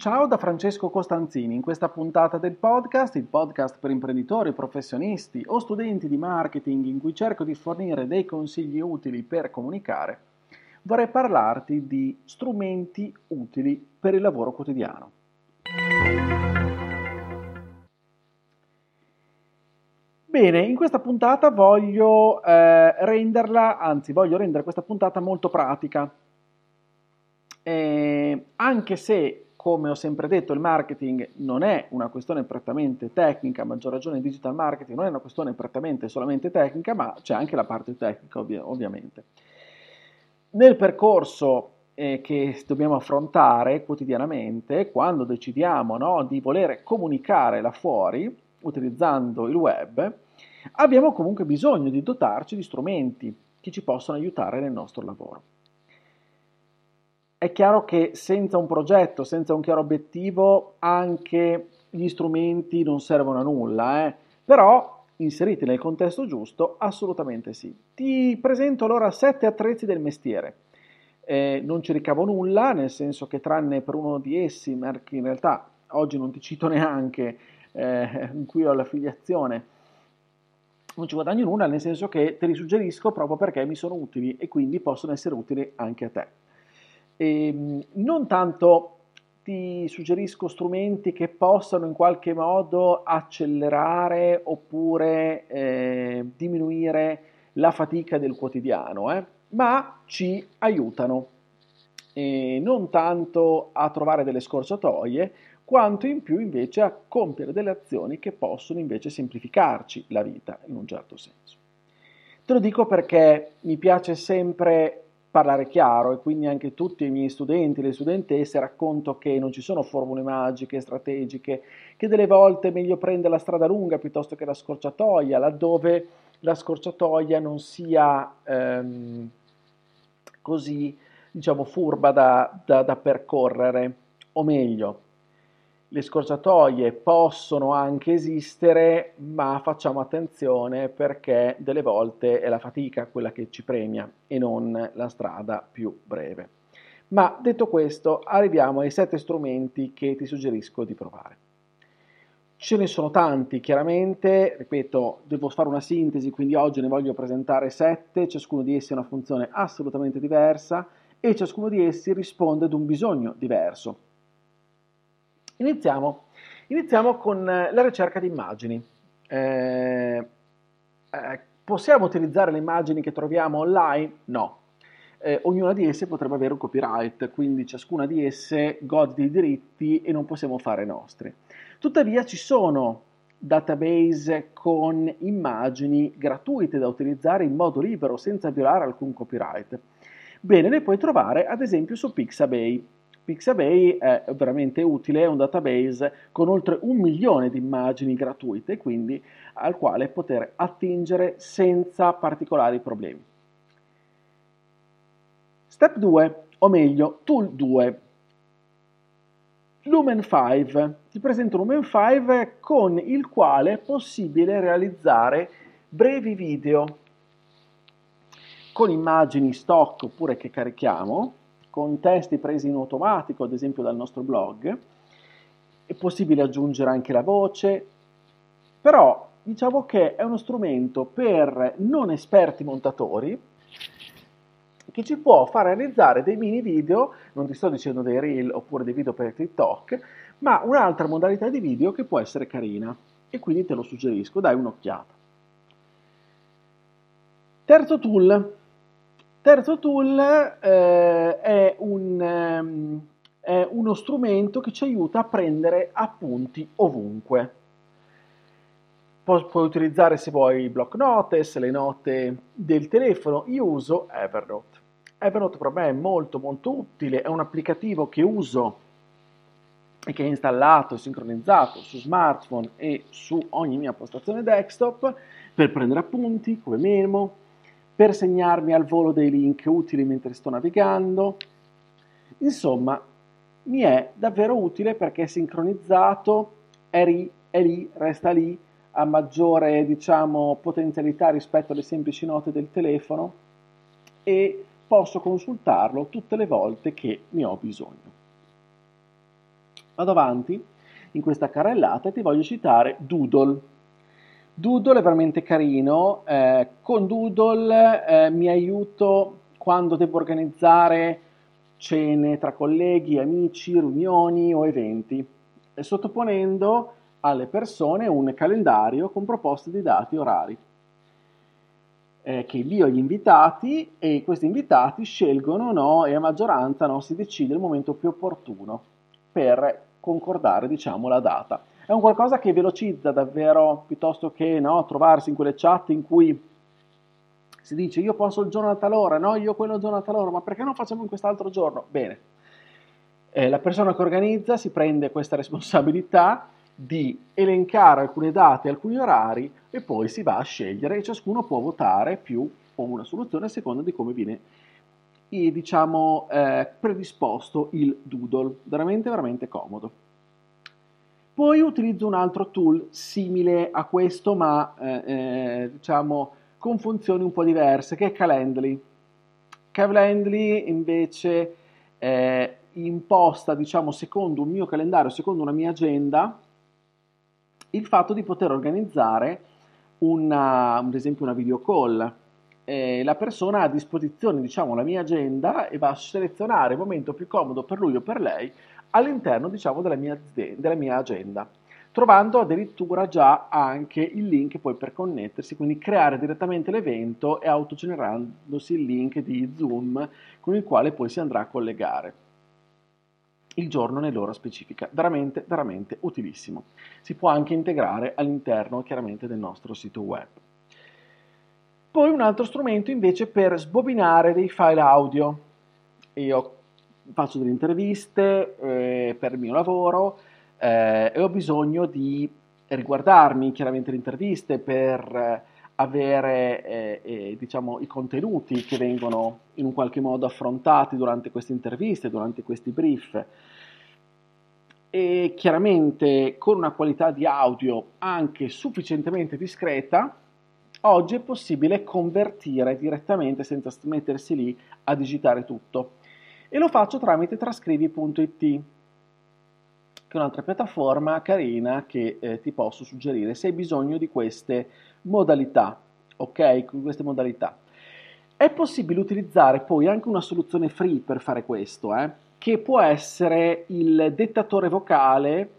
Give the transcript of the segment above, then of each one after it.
Ciao da Francesco Costanzini, in questa puntata del podcast, il podcast per imprenditori, professionisti o studenti di marketing in cui cerco di fornire dei consigli utili per comunicare, vorrei parlarti di strumenti utili per il lavoro quotidiano. Bene, in questa puntata voglio eh, renderla, anzi voglio rendere questa puntata molto pratica, eh, anche se come ho sempre detto, il marketing non è una questione prettamente tecnica, a maggior ragione il digital marketing non è una questione prettamente solamente tecnica, ma c'è anche la parte tecnica ovvi- ovviamente. Nel percorso eh, che dobbiamo affrontare quotidianamente, quando decidiamo no, di voler comunicare là fuori, utilizzando il web, abbiamo comunque bisogno di dotarci di strumenti che ci possano aiutare nel nostro lavoro. È chiaro che senza un progetto, senza un chiaro obiettivo, anche gli strumenti non servono a nulla, eh? però inseriti nel contesto giusto, assolutamente sì. Ti presento allora sette attrezzi del mestiere. Eh, non ci ricavo nulla, nel senso che tranne per uno di essi, che in realtà oggi non ti cito neanche, eh, in cui ho l'affiliazione, non ci guadagno nulla, nel senso che te li suggerisco proprio perché mi sono utili e quindi possono essere utili anche a te. E ehm, non tanto ti suggerisco strumenti che possano in qualche modo accelerare oppure eh, diminuire la fatica del quotidiano, eh, ma ci aiutano. E non tanto a trovare delle scorciatoie, quanto in più invece a compiere delle azioni che possono invece semplificarci la vita in un certo senso. Te lo dico perché mi piace sempre parlare chiaro e quindi anche tutti i miei studenti, le studentesse racconto che non ci sono formule magiche, strategiche, che delle volte è meglio prendere la strada lunga piuttosto che la scorciatoia, laddove la scorciatoia non sia ehm, così, diciamo, furba da, da, da percorrere, o meglio, le scorciatoie possono anche esistere, ma facciamo attenzione perché delle volte è la fatica quella che ci premia e non la strada più breve. Ma detto questo, arriviamo ai sette strumenti che ti suggerisco di provare. Ce ne sono tanti, chiaramente, ripeto, devo fare una sintesi, quindi oggi ne voglio presentare sette, ciascuno di essi ha una funzione assolutamente diversa e ciascuno di essi risponde ad un bisogno diverso. Iniziamo. Iniziamo con eh, la ricerca di immagini. Eh, eh, possiamo utilizzare le immagini che troviamo online? No. Eh, ognuna di esse potrebbe avere un copyright, quindi ciascuna di esse gode dei diritti e non possiamo fare nostri. Tuttavia ci sono database con immagini gratuite da utilizzare in modo libero senza violare alcun copyright. Bene, le puoi trovare ad esempio su Pixabay. Pixabay è veramente utile, è un database con oltre un milione di immagini gratuite, quindi al quale poter attingere senza particolari problemi. Step 2, o meglio, Tool 2. Lumen 5. Ti presento Lumen 5 con il quale è possibile realizzare brevi video con immagini stock oppure che carichiamo con testi presi in automatico, ad esempio dal nostro blog. È possibile aggiungere anche la voce, però diciamo che è uno strumento per non esperti montatori che ci può far realizzare dei mini video, non ti sto dicendo dei reel oppure dei video per TikTok, ma un'altra modalità di video che può essere carina e quindi te lo suggerisco, dai un'occhiata. Terzo tool, Terzo tool eh, è, un, um, è uno strumento che ci aiuta a prendere appunti ovunque. Pu- puoi utilizzare se vuoi block notes, le note del telefono. Io uso Evernote. Evernote per me è molto molto utile, è un applicativo che uso e che è installato e sincronizzato su smartphone e su ogni mia postazione desktop per prendere appunti come memo, per segnarmi al volo dei link utili mentre sto navigando. Insomma, mi è davvero utile perché è sincronizzato, è lì, è lì, resta lì, ha maggiore diciamo, potenzialità rispetto alle semplici note del telefono e posso consultarlo tutte le volte che ne ho bisogno. Vado avanti in questa carrellata e ti voglio citare Doodle. Doodle è veramente carino, eh, con Doodle eh, mi aiuto quando devo organizzare cene tra colleghi, amici, riunioni o eventi, sottoponendo alle persone un calendario con proposte di dati orari eh, che invio agli invitati e questi invitati scelgono no, e a maggioranza no, si decide il momento più opportuno per concordare diciamo, la data. È un qualcosa che velocizza davvero piuttosto che no, trovarsi in quelle chat in cui si dice io posso il giorno a tal ora, no, io quello il giorno a tal ora, ma perché non facciamo in quest'altro giorno? Bene, eh, la persona che organizza si prende questa responsabilità di elencare alcune date, alcuni orari e poi si va a scegliere e ciascuno può votare più o una soluzione a seconda di come viene e, diciamo eh, predisposto il doodle, veramente veramente comodo. Poi utilizzo un altro tool simile a questo ma eh, eh, diciamo con funzioni un po' diverse che è Calendly. Calendly invece eh, imposta diciamo secondo un mio calendario, secondo una mia agenda il fatto di poter organizzare una, ad esempio una video call. Eh, la persona ha a disposizione diciamo, la mia agenda e va a selezionare il momento più comodo per lui o per lei all'interno diciamo, della, mia, della mia agenda trovando addirittura già anche il link poi per connettersi, quindi creare direttamente l'evento e autogenerandosi il link di Zoom con il quale poi si andrà a collegare il giorno nell'ora specifica. Veramente, veramente utilissimo. Si può anche integrare all'interno chiaramente del nostro sito web. Poi un altro strumento invece per sbobinare dei file audio. Io faccio delle interviste eh, per il mio lavoro eh, e ho bisogno di riguardarmi chiaramente le interviste per avere eh, eh, diciamo, i contenuti che vengono in un qualche modo affrontati durante queste interviste, durante questi brief. E chiaramente con una qualità di audio anche sufficientemente discreta, oggi è possibile convertire direttamente senza mettersi lì a digitare tutto. E lo faccio tramite trascrivi.it, che è un'altra piattaforma carina che eh, ti posso suggerire se hai bisogno di queste modalità, ok? Queste modalità. È possibile utilizzare poi anche una soluzione free per fare questo, eh? che può essere il dettatore vocale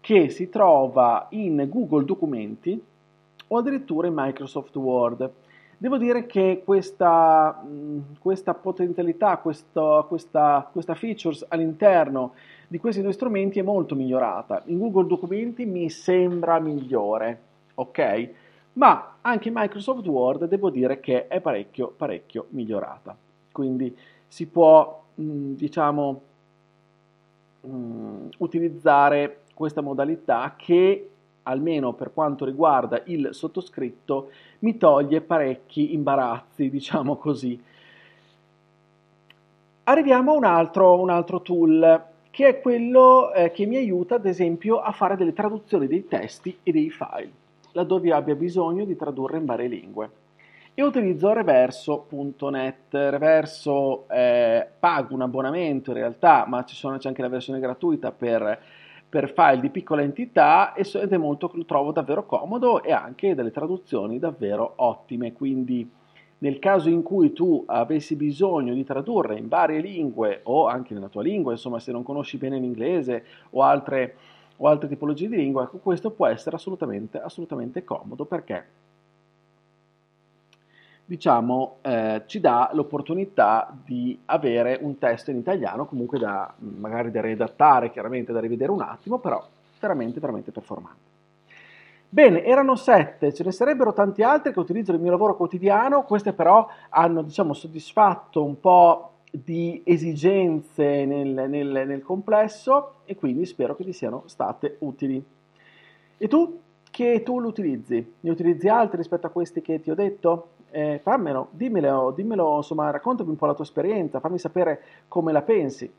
che si trova in Google Documenti o addirittura in Microsoft Word. Devo dire che questa, questa potenzialità, questo, questa, questa features all'interno di questi due strumenti è molto migliorata. In Google Documenti mi sembra migliore, ok? ma anche Microsoft Word devo dire che è parecchio, parecchio migliorata. Quindi si può, diciamo, utilizzare questa modalità che, almeno per quanto riguarda il sottoscritto, mi toglie parecchi imbarazzi, diciamo così. Arriviamo a un altro, un altro tool che è quello eh, che mi aiuta ad esempio a fare delle traduzioni dei testi e dei file laddove abbia bisogno di tradurre in varie lingue. E utilizzo reverso.net. Reverso eh, pago un abbonamento in realtà, ma c'è anche la versione gratuita per, per file di piccola entità ed è molto, lo trovo davvero comodo e anche delle traduzioni davvero ottime. Quindi nel caso in cui tu avessi bisogno di tradurre in varie lingue o anche nella tua lingua, insomma se non conosci bene l'inglese o altre o altre tipologie di lingua, ecco questo può essere assolutamente, assolutamente comodo perché diciamo, eh, ci dà l'opportunità di avere un testo in italiano, comunque da magari da redattare, chiaramente da rivedere un attimo, però veramente, veramente performante. Bene, erano sette, ce ne sarebbero tanti altri che utilizzo nel mio lavoro quotidiano, queste però hanno, diciamo, soddisfatto un po' di esigenze nel, nel, nel complesso e quindi spero che ti siano state utili. E tu Che tool utilizzi? Ne utilizzi altri rispetto a questi che ti ho detto? Eh, fammelo, dimmelo, dimmelo, insomma, raccontami un po' la tua esperienza, fammi sapere come la pensi.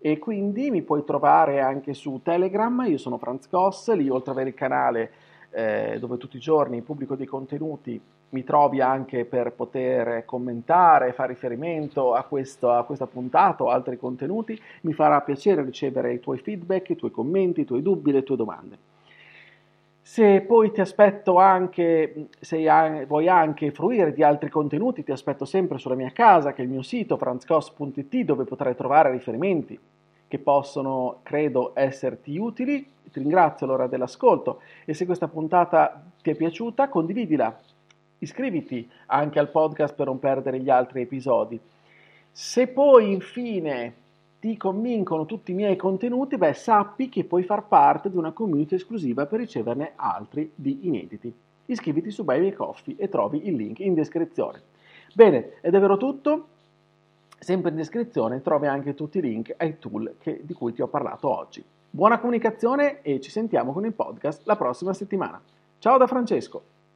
E quindi mi puoi trovare anche su Telegram, io sono Franz Goss, lì oltre ad avere il canale eh, dove tutti i giorni pubblico dei contenuti, mi trovi anche per poter commentare, fare riferimento a, questo, a questa puntata o altri contenuti. Mi farà piacere ricevere i tuoi feedback, i tuoi commenti, i tuoi dubbi, le tue domande. Se poi ti aspetto anche, se vuoi anche fruire di altri contenuti, ti aspetto sempre sulla mia casa, che è il mio sito franzcos.it, dove potrai trovare riferimenti che possono, credo, esserti utili. Ti ringrazio allora dell'ascolto e se questa puntata ti è piaciuta, condividila iscriviti anche al podcast per non perdere gli altri episodi. Se poi infine ti convincono tutti i miei contenuti, beh, sappi che puoi far parte di una community esclusiva per riceverne altri di inediti. Iscriviti su Buy Coffee e trovi il link in descrizione. Bene, è davvero tutto. Sempre in descrizione trovi anche tutti i link ai tool che, di cui ti ho parlato oggi. Buona comunicazione e ci sentiamo con il podcast la prossima settimana. Ciao da Francesco!